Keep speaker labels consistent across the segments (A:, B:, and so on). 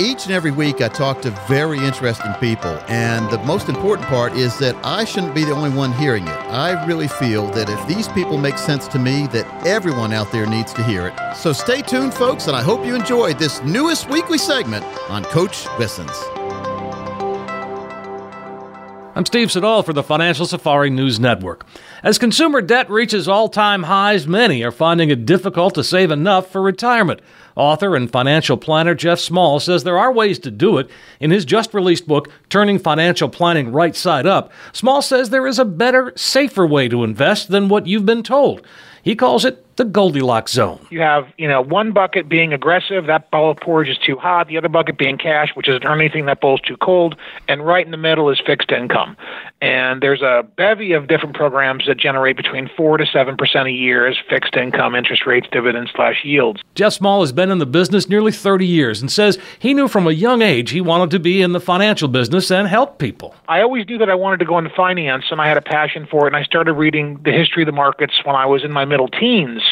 A: Each and every week, I talk to very interesting people, and the most important part is that I shouldn't be the only one hearing it. I really feel that if these people make sense to me, that everyone out there needs to hear it. So stay tuned, folks, and I hope you enjoyed this newest weekly segment on Coach Listens.
B: I'm Steve Siddall for the Financial Safari News Network. As consumer debt reaches all time highs, many are finding it difficult to save enough for retirement. Author and financial planner Jeff Small says there are ways to do it. In his just released book, Turning Financial Planning Right Side Up, Small says there is a better, safer way to invest than what you've been told. He calls it the Goldilocks zone.
C: You have, you know, one bucket being aggressive, that bowl of porridge is too hot. The other bucket being cash, which isn't anything, that bowl's too cold. And right in the middle is fixed income. And there's a bevy of different programs that generate between 4 to 7% a year as fixed income, interest rates, dividends slash yields.
B: Jeff Small has been in the business nearly 30 years and says he knew from a young age he wanted to be in the financial business and help people.
C: I always knew that I wanted to go into finance and I had a passion for it. And I started reading the history of the markets when I was in my middle teens.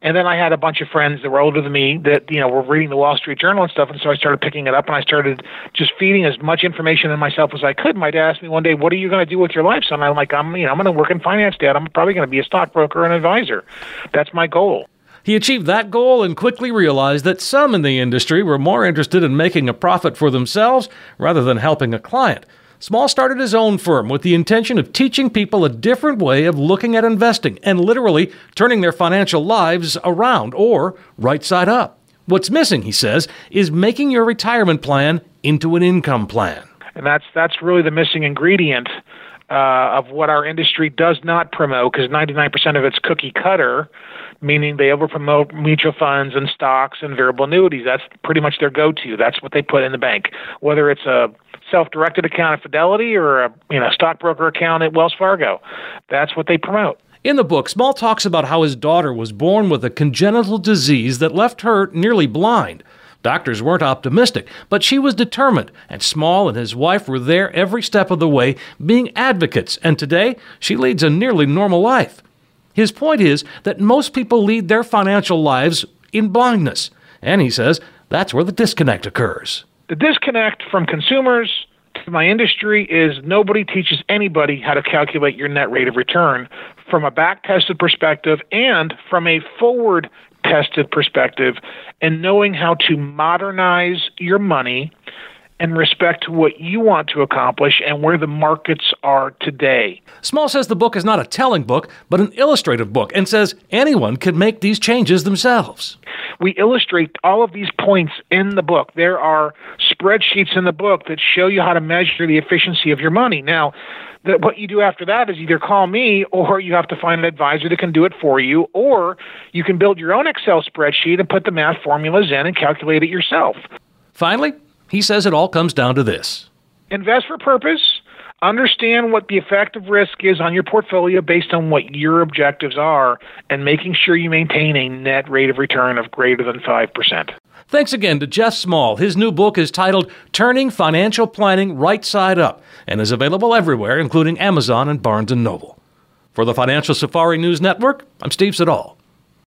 C: And then I had a bunch of friends that were older than me that, you know, were reading the Wall Street Journal and stuff. And so I started picking it up and I started just feeding as much information in myself as I could. My dad asked me one day, what are you going to do with your life, son? I'm like, I'm, you know, I'm going to work in finance, dad. I'm probably going to be a stockbroker and advisor. That's my goal.
B: He achieved that goal and quickly realized that some in the industry were more interested in making a profit for themselves rather than helping a client. Small started his own firm with the intention of teaching people a different way of looking at investing and literally turning their financial lives around or right side up. What's missing, he says, is making your retirement plan into an income plan.
C: And that's that's really the missing ingredient uh, of what our industry does not promote because 99% of it's cookie cutter, meaning they over promote mutual funds and stocks and variable annuities. That's pretty much their go to. That's what they put in the bank. Whether it's a self-directed account at Fidelity or a you know stockbroker account at Wells Fargo. That's what they promote.
B: In the book, Small talks about how his daughter was born with a congenital disease that left her nearly blind. Doctors weren't optimistic, but she was determined, and Small and his wife were there every step of the way, being advocates, and today she leads a nearly normal life. His point is that most people lead their financial lives in blindness, and he says that's where the disconnect occurs.
C: The disconnect from consumers to my industry is nobody teaches anybody how to calculate your net rate of return from a back tested perspective and from a forward tested perspective and knowing how to modernize your money in respect what you want to accomplish and where the markets are today.
B: Small says the book is not a telling book, but an illustrative book, and says anyone can make these changes themselves.
C: We illustrate all of these points in the book. There are spreadsheets in the book that show you how to measure the efficiency of your money. Now, that what you do after that is either call me or you have to find an advisor that can do it for you, or you can build your own Excel spreadsheet and put the math formulas in and calculate it yourself.
B: Finally, he says it all comes down to this
C: invest for purpose, understand what the effective risk is on your portfolio based on what your objectives are, and making sure you maintain a net rate of return of greater than 5%.
B: Thanks again to Jeff Small. His new book is titled Turning Financial Planning Right Side Up and is available everywhere, including Amazon and Barnes & Noble. For the Financial Safari News Network, I'm Steve Siddall.